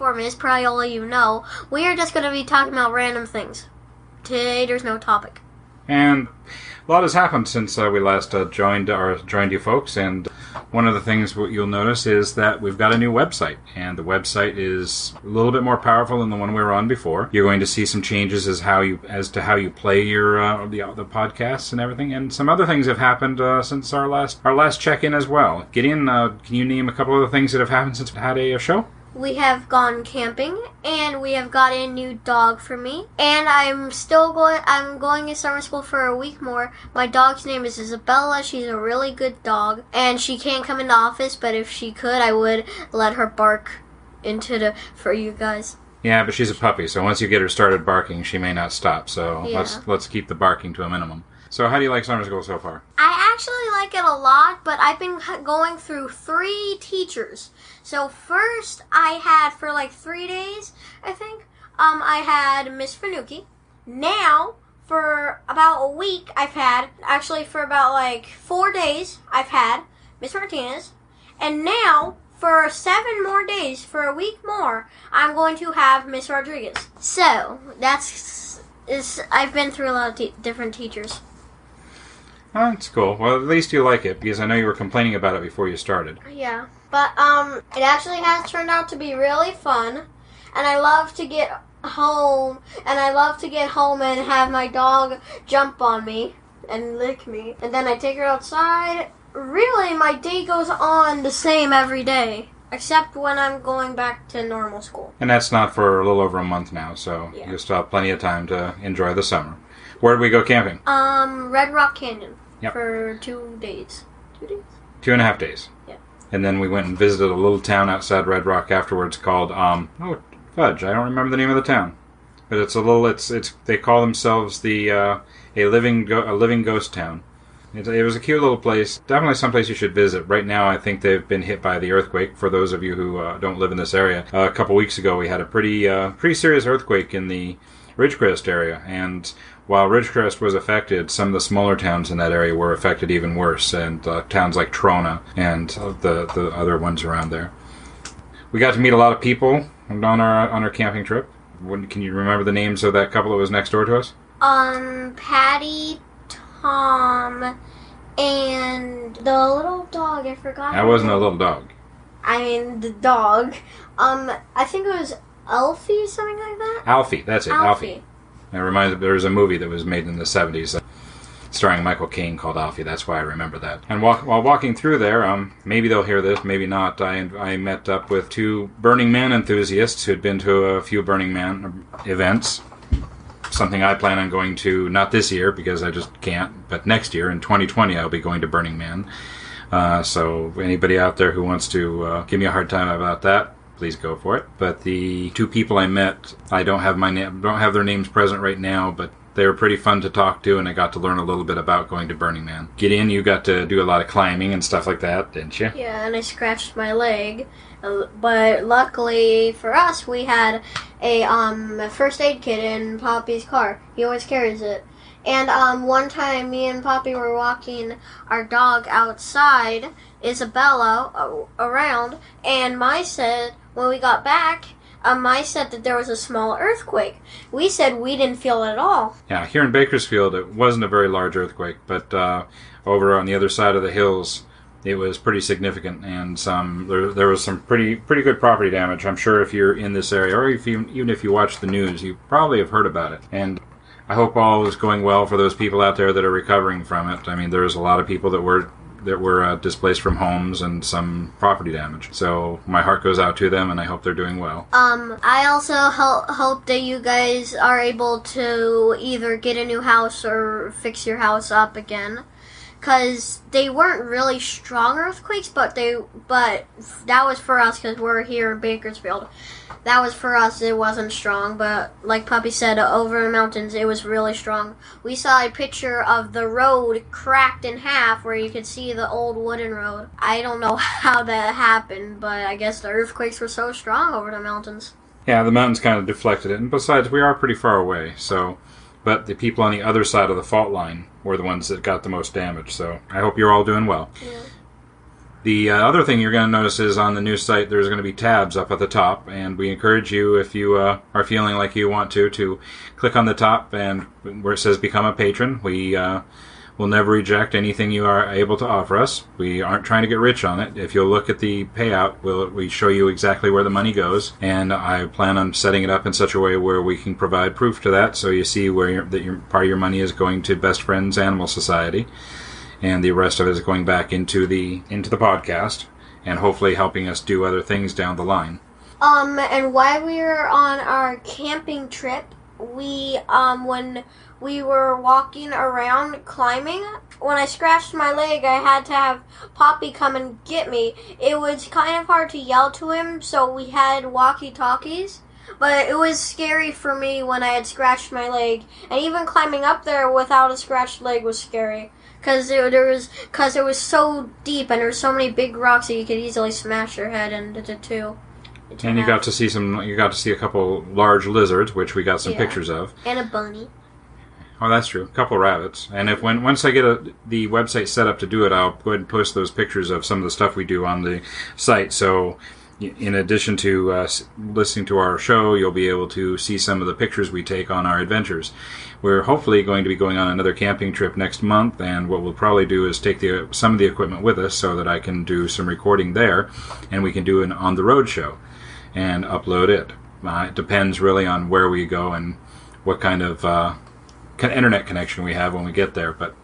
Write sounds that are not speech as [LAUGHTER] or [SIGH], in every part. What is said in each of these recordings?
a is, probably all you know, we are just going to be talking about random things. Today, there's no topic. And a lot has happened since uh, we last uh, joined our joined you folks. And one of the things what you'll notice is that we've got a new website, and the website is a little bit more powerful than the one we were on before. You're going to see some changes as how you as to how you play your uh, the the podcasts and everything, and some other things have happened uh, since our last our last check in as well. Gideon, uh, can you name a couple of the things that have happened since we had a, a show? We have gone camping, and we have got a new dog for me. And I'm still going. I'm going to summer school for a week more. My dog's name is Isabella. She's a really good dog, and she can't come in the office. But if she could, I would let her bark into the for you guys. Yeah, but she's a puppy, so once you get her started barking, she may not stop. So Yeah. let's let's keep the barking to a minimum. So how do you like summer school so far? I actually like it a lot, but I've been going through three teachers. So first, I had for like three days, I think. Um, I had Miss Fanuki. Now, for about a week, I've had actually for about like four days, I've had Miss Martinez, and now for seven more days, for a week more, I'm going to have Miss Rodriguez. So that's is I've been through a lot of te- different teachers. Oh, that's cool. Well, at least you like it because I know you were complaining about it before you started. Yeah, but um, it actually has turned out to be really fun, and I love to get home, and I love to get home and have my dog jump on me and lick me, and then I take her outside. Really, my day goes on the same every day, except when I'm going back to normal school. And that's not for a little over a month now, so Yeah. you still have plenty of time to enjoy the summer. Where did we go camping? Um, Red Rock Canyon Yep. for two days. Two days. Two and a half days. Yeah. And then we went and visited a little town outside Red Rock afterwards called um oh fudge I don't remember the name of the town, but it's a little it's it's they call themselves the uh, a living go- a living ghost town. It, it was a cute little place. Definitely someplace you should visit. Right now, I think they've been hit by the earthquake. For those of you who uh, don't live in this area, uh, a couple weeks ago we had a pretty uh, pretty serious earthquake in the Ridgecrest area, and while Ridgecrest was affected, some of the smaller towns in that area were affected even worse, and uh, towns like Trona and uh, the the other ones around there. We got to meet a lot of people on our on our camping trip. When, can you remember the names of that couple that was next door to us? Um, Patty, Tom, and the little dog. I forgot. That wasn't a little dog. I mean, the dog. Um, I think it was Elfie, something like that. Alfie, that's it, Alfie. Alfie. It reminds me there was a movie that was made in the 70s uh, starring Michael Caine called Alfie. That's why I remember that. And walk, while walking through there, um, maybe they'll hear this, maybe not. I, I met up with two Burning Man enthusiasts who'd been to a few Burning Man events. Something I plan on going to, not this year because I just can't, but next year in 2020 I'll be going to Burning Man. Uh, so anybody out there who wants to uh, give me a hard time about that, please go for it. But the two people I met, I don't have my name, don't have their names present right now, but they were pretty fun to talk to, and I got to learn a little bit about going to Burning Man. Gideon, you got to do a lot of climbing and stuff like that, didn't you? Yeah, and I scratched my leg. Uh, But luckily for us, we had a um first aid kit in Poppy's car. He always carries it. And um one time, me and Poppy were walking our dog outside, Isabella, around, and Mai said when we got back. Um, Mai said that there was a small earthquake. We said we didn't feel it at all. Yeah, here in Bakersfield, it wasn't a very large earthquake, but uh, over on the other side of the hills, it was pretty significant, and some there, there was some pretty pretty good property damage. I'm sure if you're in this area, or if you, even if you watch the news, you probably have heard about it. And I hope all is going well for those people out there that are recovering from it. I mean, there's a lot of people that were that were uh, displaced from homes and some property damage. So my heart goes out to them, and I hope they're doing well. Um, I also ho- hope that you guys are able to either get a new house or fix your house up again. Cause they weren't really strong earthquakes, but they, but that was for us because we're here in Bakersfield. That was for us. It wasn't strong, but like Poppy said, over the mountains, it was really strong. We saw a picture of the road cracked in half, where you could see the old wooden road. I don't know [LAUGHS] how that happened, but I guess the earthquakes were so strong over the mountains. Yeah, the mountains kind of deflected it, and besides, we are pretty far away. So, but the people on the other side of the fault line were the ones that got the most damage. So, I hope you're all doing well. Yeah. The uh, other thing you're going to notice is on the new site there's going to be tabs up at the top, and we encourage you if you uh, are feeling like you want to to click on the top and where it says become a patron. We uh, will never reject anything you are able to offer us. We aren't trying to get rich on it. If you'll look at the payout, we'll, we show you exactly where the money goes, and I plan on setting it up in such a way where we can provide proof to that, so you see where that your, part of your money is going to Best Friends Animal Society and the rest of it is going back into the into the podcast and hopefully helping us do other things down the line. Um, and while we were on our camping trip, we um when we were walking around climbing, when I scratched my leg, I had to have Poppy come and get me. It was kind of hard to yell to him, so we had walkie talkies. But it was scary for me when I had scratched my leg, and even climbing up there without a scratched leg was scary because there was because it was so deep and there were so many big rocks that you could easily smash your head into two. And you got to see some. You got to see a couple large lizards, which we got some Yeah. pictures of. and a bunny. Oh, that's true. A couple rabbits. And if when once I get a, the website set up to do it, I'll go ahead and post those pictures of some of the stuff we do on the site. So, in addition to uh, listening to our show, you'll be able to see some of the pictures we take on our adventures. We're hopefully going to be going on another camping trip next month, and what we'll probably do is take the some of the equipment with us so that I can do some recording there, and we can do an on the road show and upload it. Uh, it depends really on where we go and what kind of uh, internet connection we have when we get there. But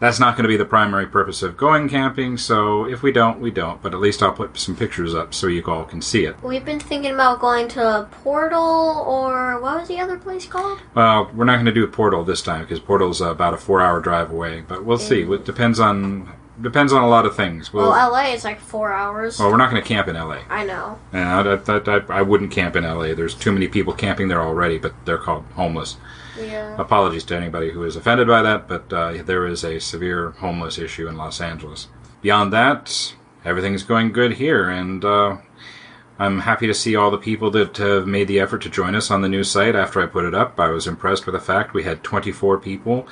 that's not going to be the primary purpose of going camping. So if we don't, we don't. But at least I'll put some pictures up so you all can see it. We've been thinking about going to Portal or what was the other place called? Well, we're not going to do Portal this time because Portal's about a four-hour drive away. But we'll see. It depends on depends on a lot of things. We'll, Well, LA is like four hours. well, we're not going to camp in LA. I know. And I, I, I, I wouldn't camp in LA. There's too many people camping there already, but they're called homeless. Yeah. Apologies to anybody who is offended by that, but uh, there is a severe homeless issue in Los Angeles. Beyond that, everything's going good here, and uh, I'm happy to see all the people that have made the effort to join us on the new site after I put it up. I was impressed with the fact we had 24 people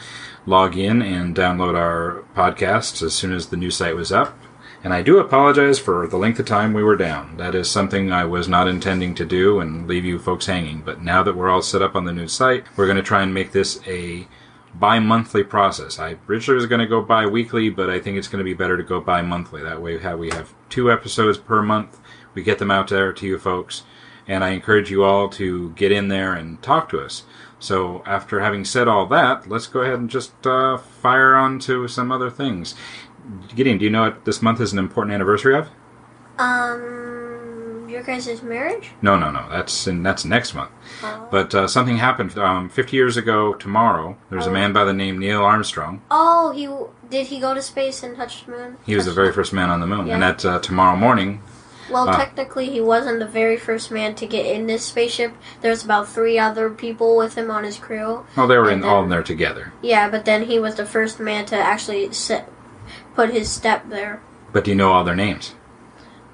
log in and download our podcasts as soon as the new site was up. And I do apologize for the length of time we were down. That is something I was not intending to do and leave you folks hanging. But now that we're all set up on the new site, we're going to try and make this a bi-monthly process. I originally was going to go bi-weekly, but I think it's going to be better to go bi-monthly. That way, we have, two episodes per month. We get them out there to you folks, and I encourage you all to get in there and talk to us. So, after having said all that, let's go ahead and just uh, fire on to some other things. Gideon, do you know what this month is an important anniversary of? Um, your guys' marriage? No, no, no. That's in, that's next month. Oh. But uh, something happened um, 50 years ago tomorrow. There's a Oh. man by the name Neil Armstrong. Oh, he did he go to space and touch the moon? He was the very first man on the moon. Yeah. And that uh, tomorrow morning, Well, Ah. technically, he wasn't the very first man to get in this spaceship. There's about three other people with him on his crew. well, they were in And all in there together. Yeah, but then he was the first man to actually sit, put his step there. But do you know all their names?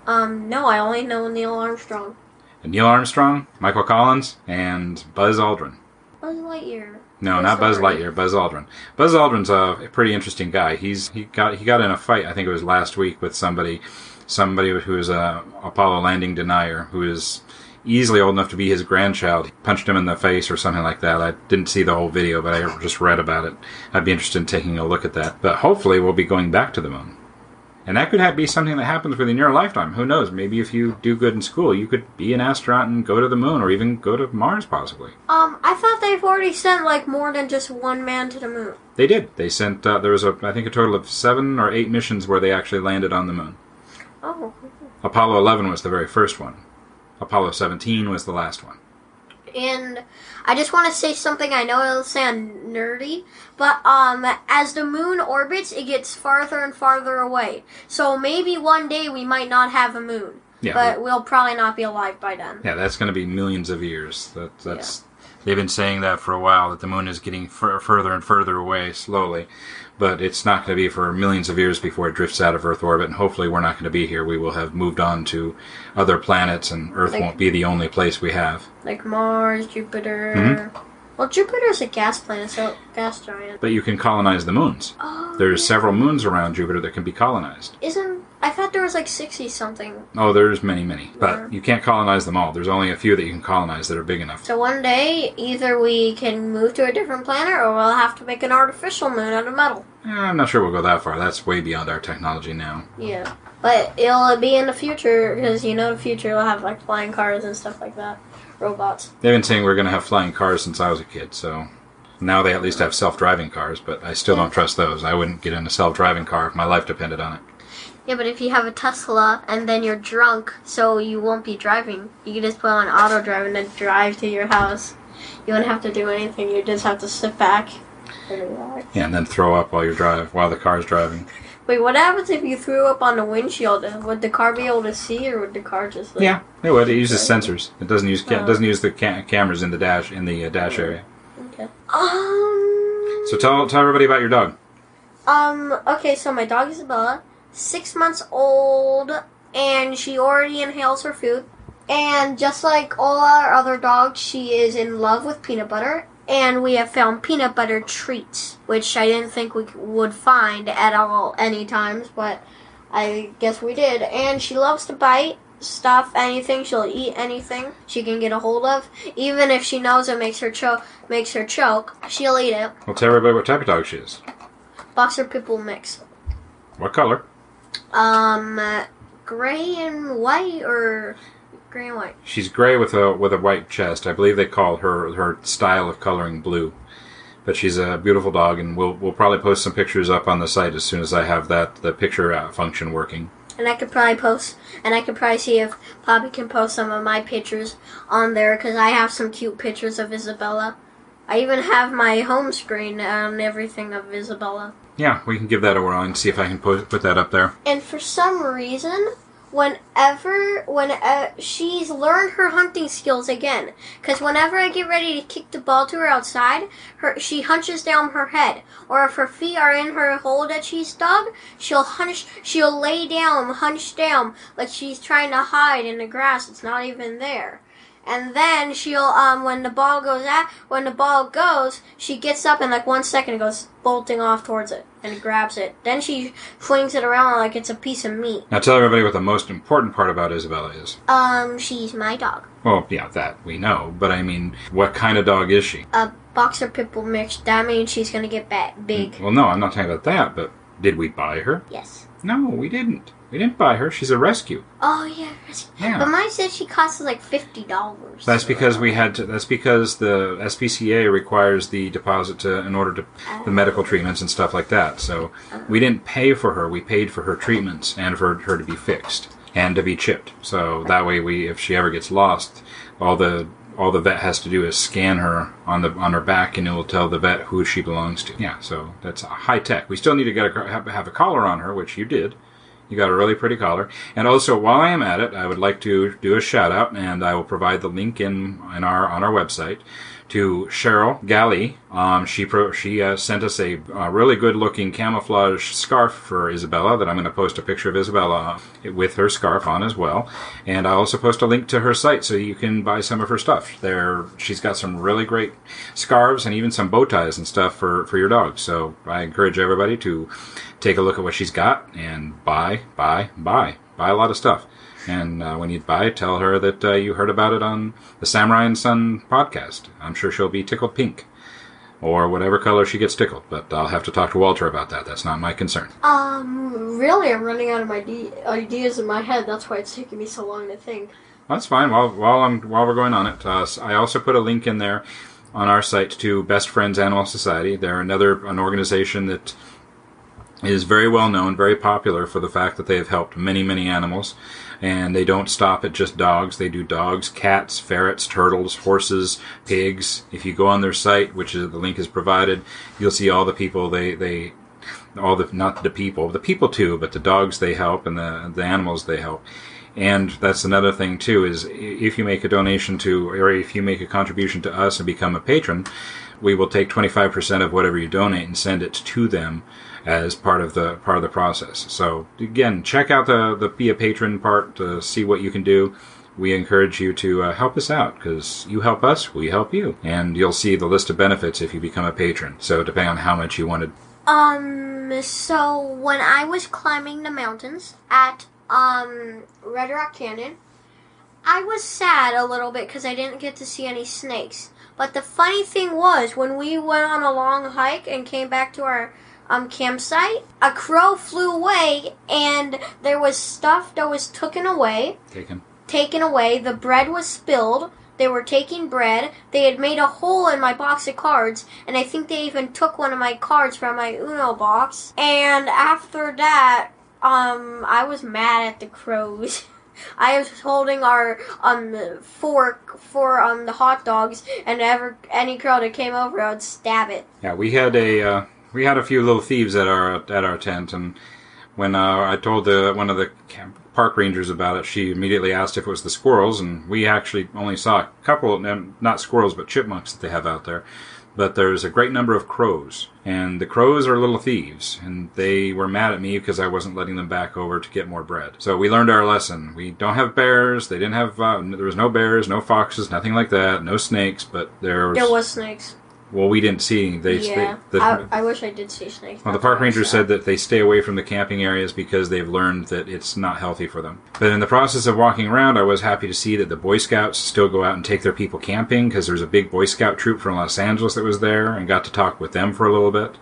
Um, no, I only know Neil Armstrong. Neil Armstrong, Michael Collins, and Buzz Aldrin. Buzz Lightyear. No, Buzz not Buzz Lightyear. Buzz Aldrin. Buzz Aldrin's a pretty interesting guy. He's he got he got in a fight. I think it was last week with somebody, somebody who is a Apollo landing denier who is easily old enough to be his grandchild. He punched him in the face or something like that. I didn't see the whole video, but I just read about it. I'd be interested in taking a look at that. But hopefully, we'll be going back to the moon. And that could have, be something that happens within your lifetime. Who knows? Maybe if you do good in school, you could be an astronaut and go to the moon, or even go to Mars, possibly. Um, I thought they've already sent like more than just one man to the moon. They did. They sent. Uh, there was a, I think, a total of seven or eight missions where they actually landed on the moon. Oh, Apollo 11 was the very first one. Apollo 17 was the last one. and I just want to say something. I know it'll sound nerdy, but um, as the moon orbits, it gets farther and farther away. So maybe one day we might not have a moon, Yeah, but we'll probably not be alive by then. yeah, that's going to be millions of years. That, that's they've been saying that for a while that the moon is getting fur further and further away slowly, but it's not going to be for millions of years before it drifts out of Earth orbit. And hopefully, we're not going to be here. We will have moved on to other planets, and Earth Like- won't be the only place we have. Like Mars, Jupiter. Mhm. Well, Jupiter's a gas planet, so gas giant. But you can colonize the moons. Oh, There's several moons around Jupiter that can be colonized. Isn't I thought there was like sixty something. Oh, there's many, many. Yeah. But you can't colonize them all. There's only a few that you can colonize that are big enough. So one day, either we can move to a different planet, or we'll have to make an artificial moon out of metal. Eh, I'm not sure we'll go that far. That's way beyond our technology now. Yeah, but it'll be in the future because you know the future will have like flying cars and stuff like that, robots. They've been saying we're going to have flying cars since I was a kid, so now they at least have self-driving cars, but I still don't trust those. I wouldn't get in a self-driving car if my life depended on it. Yeah, but if you have a Tesla and then you're drunk, so you won't be driving, you can just put on auto drive and then drive to your house. You won't have to do anything. You just have to sit back and relax. Yeah, and then throw up while you drive, while the car's driving. Wait, what happens if you threw up on the windshield? Would the car be able to see, or would the car just like, Yeah, it would. It uses sensors. It doesn't use ca- Oh. doesn't use the ca- cameras in the dash in the uh, dash area. Okay. Um. So tell tell everybody about your dog. Um. Okay. So my dog Isabella, six months old, and she already inhales her food. And just like all our other dogs, she is in love with peanut butter. And we have found peanut butter treats, which I didn't think we would find at all any times, but I guess we did. And she loves to bite stuff, anything. She'll eat anything she can get a hold of, even if she knows it makes her choke. Makes her choke. She'll eat it. Well, tell everybody what type of dog she is. Boxer Pitbull mix. What color? Um, gray and white or gray and white. She's gray with a with a white chest. I believe they call her her style of coloring blue. But she's a beautiful dog, and we'll we'll probably post some pictures up on the site as soon as I have that the picture uh, function working. And I could probably post, and I could probably see if Poppy can post some of my pictures on there because I have some cute pictures of Isabella. I even have my home screen and everything of Isabella. Yeah, we can give that a whirl and see if I can put put that up there. And for some reason, whenever when uh, she's learned her hunting skills again, because whenever I get ready to kick the ball to her outside, her she hunches down her head, or if her feet are in her hole that she's dug, she'll hunch, she'll lay down, hunch down like she's trying to hide in the grass. It's not even there. And then she'll um when the ball goes at when the ball goes, she gets up in like one second and goes bolting off towards it and grabs it. Then she flings it around like it's a piece of meat. Now tell everybody what the most important part about Isabella is. Um, she's my dog. Well, yeah, that we know, but I mean, what kind of dog is she? A boxer pitbull mix. That means she's gonna get ba- big. Well, no, I'm not talking about that, but did we buy her? Yes. No, we didn't. We didn't buy her. She's a rescue. Oh yeah. Yeah. But mine said she costs like fifty dollars. That's because we had to. That's because the SPCA requires the deposit to in order to the oh. medical treatments and stuff like that. So we didn't pay for her. We paid for her treatments and for her to be fixed and to be chipped. So that way, we if she ever gets lost, all the all the vet has to do is scan her on the on her back, and it will tell the vet who she belongs to. Yeah, so that's high tech. We still need to get a, have, have a collar on her, which you did. You got a really pretty collar. And also, while I am at it, I would like to do a shout out, and I will provide the link in, in our on our website to Cheryl Galley. Um, she pro, she uh, sent us a, uh really good looking camouflage scarf for Isabella that I'm going to post a picture of Isabella with her scarf on as well. And I'll also post a link to her site so you can buy some of her stuff. There, she's got some really great scarves and even some bow ties and stuff for for your dog. So I encourage everybody to take a look at what she's got and buy, buy, buy, buy a lot of stuff. And uh, when you buy, tell her that uh, you heard about it on the Samurai and Son podcast. I'm sure she'll be tickled pink, or whatever color she gets tickled. But I'll have to talk to Walter about that. That's not my concern. Um, really, I'm running out of ide- ideas in my head. That's why it's taking me so long to think. That's fine. While while I'm while we're going on it, uh, I also put a link in there on our site to Best Friends Animal Society. They're another an organization that is very well known, very popular for the fact that they have helped many many animals, and they don't stop at just dogs. They do dogs, cats, ferrets, turtles, horses, pigs. If you go on their site, which is the link is provided, you'll see all the people they they all the not the people, the people too, but the dogs they help and the the animals they help. And that's another thing too is if you make a donation to or if you make a contribution to us and become a patron, we will take 25% of whatever you donate and send it to them as part of the part of the process. So again, check out the the be a patron part to see what you can do. we encourage you to uh, help us out because you help us, we help you. And you'll see the list of benefits if you become a patron. So, depending on how much you want to Um, so when I was climbing the mountains at um Red Rock Canyon, I was sad a little bit because I didn't get to see any snakes. But the funny thing was, when we went on a long hike and came back to our um, campsite, a crow flew away, and there was stuff that was taken away. take Taken away. The bread was spilled. They were taking bread. They had made a hole in my box of cards, and I think they even took one of my cards from my Uno box. And after that, um, I was mad at the crows. [LAUGHS] I was holding our um fork for um the hot dogs, and ever any crow that came over, I would stab it. Yeah, we had a uh, we had a few little thieves at our at our tent, and when uh, I told the one of the camp, park rangers about it, she immediately asked if it was the squirrels, and we actually only saw a couple, no, not squirrels, but chipmunks that they have out there. But there's a great number of crows, and the crows are little thieves, and they were mad at me because I wasn't letting them back over to get more bread. So we learned our lesson. We don't have bears. They didn't have. Uh, there was no bears, no foxes, nothing like that. No snakes, but there was. There was snakes. Well, we didn't see any. They, yeah, they, the, I, I wish I did see snakes. well, the park ranger said that they stay away from the camping areas because they've learned that it's not healthy for them. But in the process of walking around, I was happy to see that the Boy Scouts still go out and take their people camping because there's a big Boy Scout troop from Los Angeles that was there and got to talk with them for a little bit.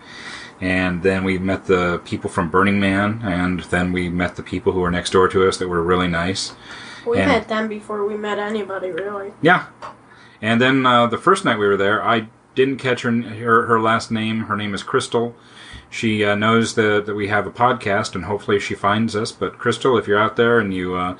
And then we met the people from Burning Man, and then we met the people who were next door to us that were really nice. We and- met them before we met anybody, really. Yeah. And then uh, the first night we were there, I didn't catch her, her her last name. Her name is Crystal. She uh, knows that that we have a podcast, and hopefully she finds us. But Crystal, if you're out there and you uh,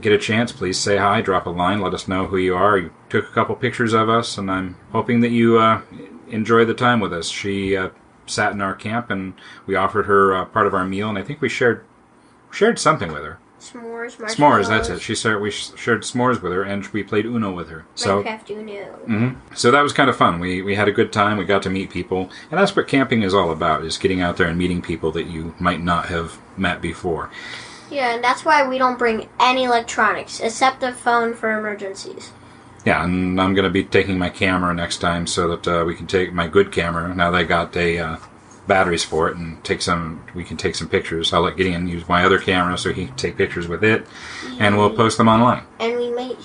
get a chance, please say hi, drop a line, let us know who you are. You took a couple pictures of us, and I'm hoping that you uh, enjoy the time with us. She uh, sat in our camp, and we offered her uh, part of our meal, and I think we shared shared something with her. S'mores, S'mores, that's it. She shared, we sh- shared s'mores with her, and we played Uno with her. So, Minecraft Uno. hmm so that was kind of fun. We we had a good time. We got to meet people, and that's what camping is all about: is getting out there and meeting people that you might not have met before. Yeah, and that's why we don't bring any electronics except a phone for emergencies. Yeah, and I'm going to be taking my camera next time so that uh, we can take my good camera. Now that I got a uh, batteries for it, and take some. We can take some pictures. I'll let Gideon use my other camera so he can take pictures with it, and we'll post them online. And we may,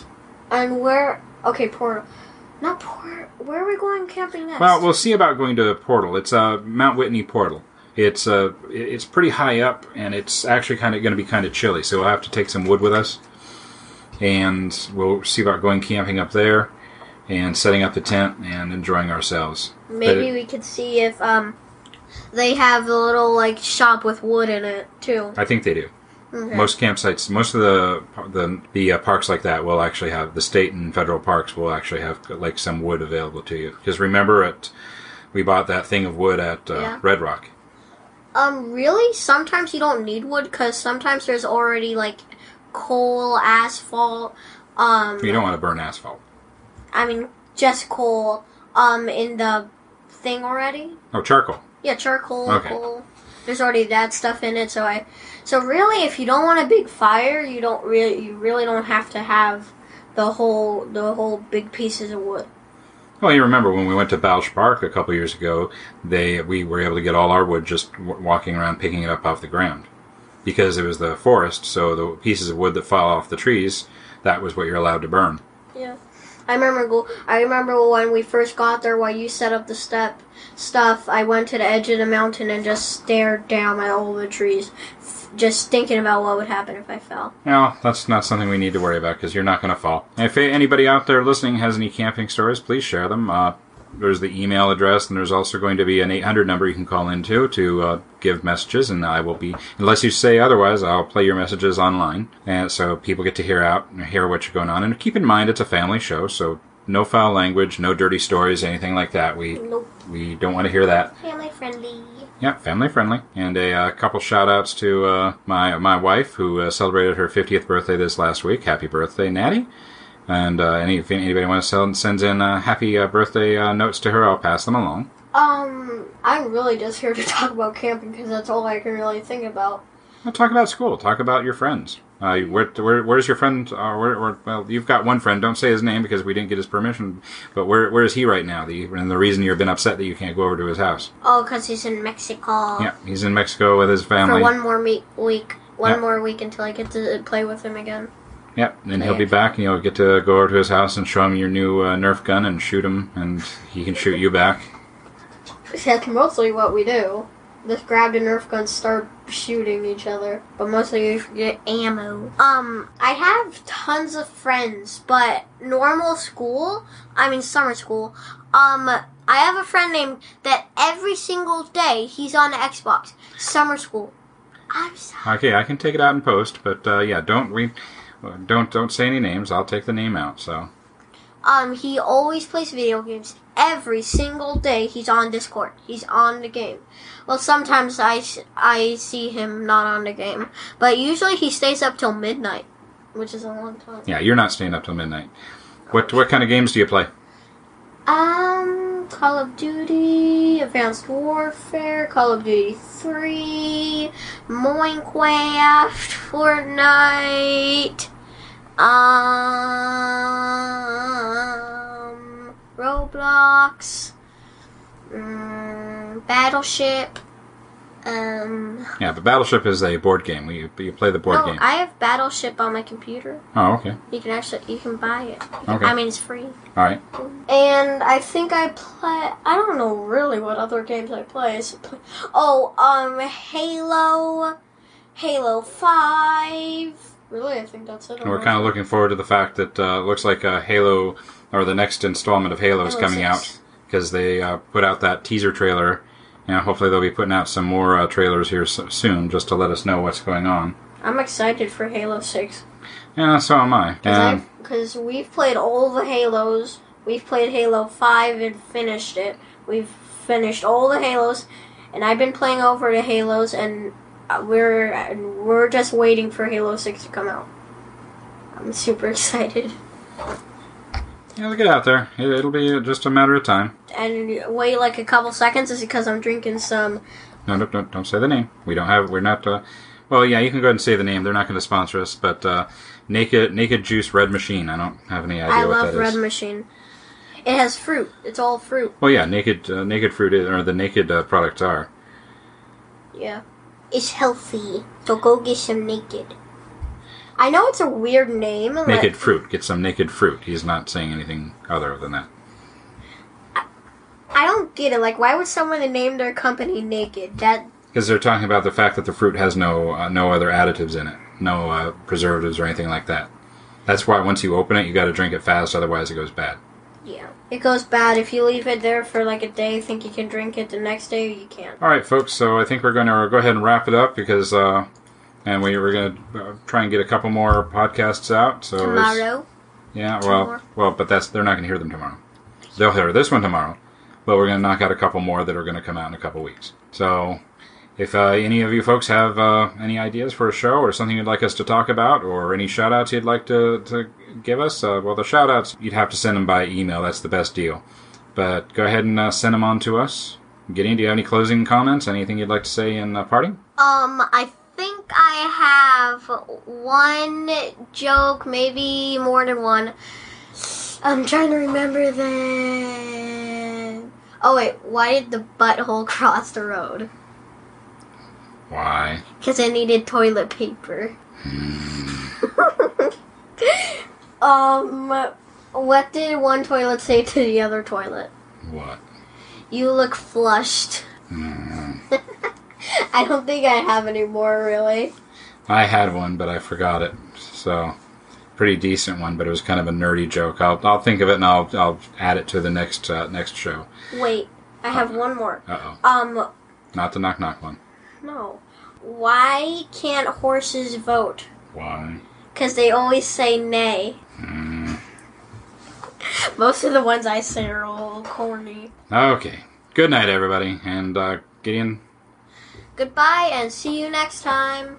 and where? Okay, Portal. Not Port. Where are we going camping next? Well, we'll see about going to Portal. It's uh, Mount Whitney Portal. It's uh, it's pretty high up, and it's actually kind of going to be kind of chilly. So we'll have to take some wood with us, and we'll see about going camping up there, and setting up the tent and enjoying ourselves. Maybe But- we could see if um they have a little like shop with wood in it too. I think they do. Okay. Most campsites, most of the the the uh, parks like that will actually have the state and federal parks will actually have like some wood available to you. Because remember, at we bought that thing of wood at uh, Yeah. Red Rock. Um, really? Sometimes you don't need wood because sometimes there's already like coal, asphalt. Um, You don't want to burn asphalt. I mean just coal. Um, in the thing already. Oh, charcoal. Yeah, charcoal. Okay. Coal. There's already that stuff in it, so I. So really, if you don't want a big fire, you don't really, you really don't have to have the whole, the whole big pieces of wood. Well, you remember when we went to Balch Park a couple years ago, they we were able to get all our wood just w- walking around picking it up off the ground because it was the forest. So the pieces of wood that fall off the trees, that was what you're allowed to burn. Yeah. I remember I remember when we first got there while you set up the step stuff, I went to the edge of the mountain and just stared down at all the trees. Just thinking about what would happen if I fell. No, that's not something we need to worry about because you're not going to fall. If anybody out there listening has any camping stories, please share them. Uh, there's the email address, and there's also going to be an 800 number you can call into to uh, give messages, and I will be, unless you say otherwise, I'll play your messages online, and so people get to hear out and hear what's going on. And keep in mind, it's a family show, so no foul language, no dirty stories, anything like that. We Nope. we don't want to hear that. Family friendly. Yeah, family friendly. And a uh, couple shout outs to uh, my my wife who uh, celebrated her 50th birthday this last week. Happy birthday, Natty. And uh, any, if anybody wants to send, sends in uh, happy uh, birthday uh, notes to her, I'll pass them along. Um, I'm really just here to [LAUGHS] talk about camping because that's all I can really think about. Well, talk about school. Talk about your friends. Uh, where, where, where's your friend? Uh, where, where, well, you've got one friend. Don't say his name because we didn't get his permission. But where, where is he right now? The, and the reason you've been upset that you can't go over to his house. Oh, because he's in Mexico. Yeah, he's in Mexico with his family For one more me- week. One Yeah. more week until I get to play with him again. Yep, and he'll be back, and you'll get to go over to his house and show him your new uh, Nerf gun and shoot him, and he can shoot you back. That's mostly what we do. Just grab the Nerf gun, start shooting each other. But mostly we get ammo. Um, I have tons of friends, but normal school, I mean summer school, um, I have a friend named that every single day he's on Xbox. Summer school. I'm sorry. Okay, I can take it out in post, but uh, yeah, don't we, don't don't say any names. I'll take the name out. So Um, he always plays video games. Every single day he's on Discord. He's on the game. Well, sometimes I, I see him not on the game. But usually he stays up till midnight, which is a long time. yeah, you're not staying up till midnight. What what kind of games do you play? Um, Call of Duty, Advanced Warfare, Call of Duty 3, Minecraft, Fortnite, um, Roblox, um, Battleship, um, Yeah, but Battleship is a board game. You you play the board no, game. I have Battleship on my computer. Oh, okay, You can actually, you can buy it. Okay. I mean, it's free. all right. And I think I play. I don't know really what other games I play. Oh, um, Halo, Halo Five. Really, I think that's it. We're kind of looking forward to the fact that uh, looks like uh, Halo or the next installment of Halo is coming 6. out because they uh, put out that teaser trailer. And hopefully they'll be putting out some more uh, trailers here s- soon just to let us know what's going on. I'm excited for Halo Six Yeah, so am I. And because we've played all the Halos. We've played Halo Five and finished it. We've finished all the Halos, and I've been playing over the Halos, and uh, we're we're just waiting for Halo Six to come out. I'm super [LAUGHS] excited. Yeah, it'll get out there. It, it'll be just a matter of time. and wait like a couple seconds is because I'm drinking some. No, no, no, don't say the name. We don't have. We're not. Uh, well, yeah, you can go ahead and say the name. They're not going to sponsor us, but uh, Naked Naked Juice Red Machine. I don't have any idea I what love that is. Red Machine. It has fruit. It's all fruit. well, yeah, Naked uh, Naked Fruit is, or the Naked uh, products are. Yeah. It's healthy, so go get some naked. I know it's a weird name. like- Naked fruit. Get some naked fruit. He's not saying anything other than that. I don't get it. Like, why would someone name their company Naked? That Because they're talking about the fact that the fruit has no uh, no other additives in it, no uh, preservatives or anything like that. That's why once you open it, you got to drink it fast, otherwise it goes bad. yeah, it goes bad if you leave it there for like a day. Think you can drink it the next day, you can't. All right, folks. So I think we're going to go ahead and wrap it up because, uh, and we we're going to uh, try and get a couple more podcasts out. So Tomorrow, yeah. Well, more. well, but that's they're not going to hear them tomorrow. They'll hear this one tomorrow, but we're going to knock out a couple more that are going to come out in a couple weeks. So. If uh, any of you folks have uh, any ideas for a show or something you'd like us to talk about or any shout outs you'd like to, to give us, uh, well, the shout outs, you'd have to send them by email. That's the best deal. But go ahead and uh, send them on to us. Gideon, do you have any closing comments? Anything you'd like to say in uh, parting? Um, I think I have one joke, maybe more than one. I'm trying to remember the. Oh wait, why did the butthole [LAUGHS] cross the road? Why? Because it needed toilet paper. [LAUGHS] um, what did one toilet say to the other toilet? What? You look flushed. [LAUGHS] [LAUGHS] I don't think I have any more, really. I had one, but I forgot it. So, pretty decent one, but it was kind of a nerdy joke. I'll, I'll think of it and I'll, I'll add it to the next uh, next show. Wait, I have one more. Uh oh. Um, Not the knock knock one. no. Why can't horses vote? Why? Because they always say nay. [LAUGHS] Most of the ones I say are all corny. Okay. Good night, everybody. And uh, Gideon, Goodbye and see you next time.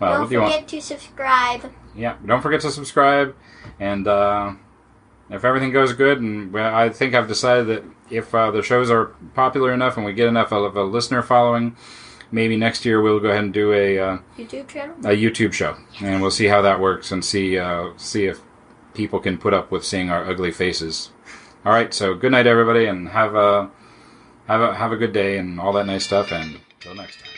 well, Don't you want? forget to subscribe. Yeah, don't forget to subscribe. And uh, if everything goes good, and well, I think I've decided that if uh, the shows are popular enough and we get enough of a listener following, maybe next year we'll go ahead and do a uh, YouTube channel. a YouTube show, and we'll see how that works and see uh, see if people can put up with seeing our ugly faces. All right, so good night, everybody, and have a have a have a good day and all that nice stuff. And until next time.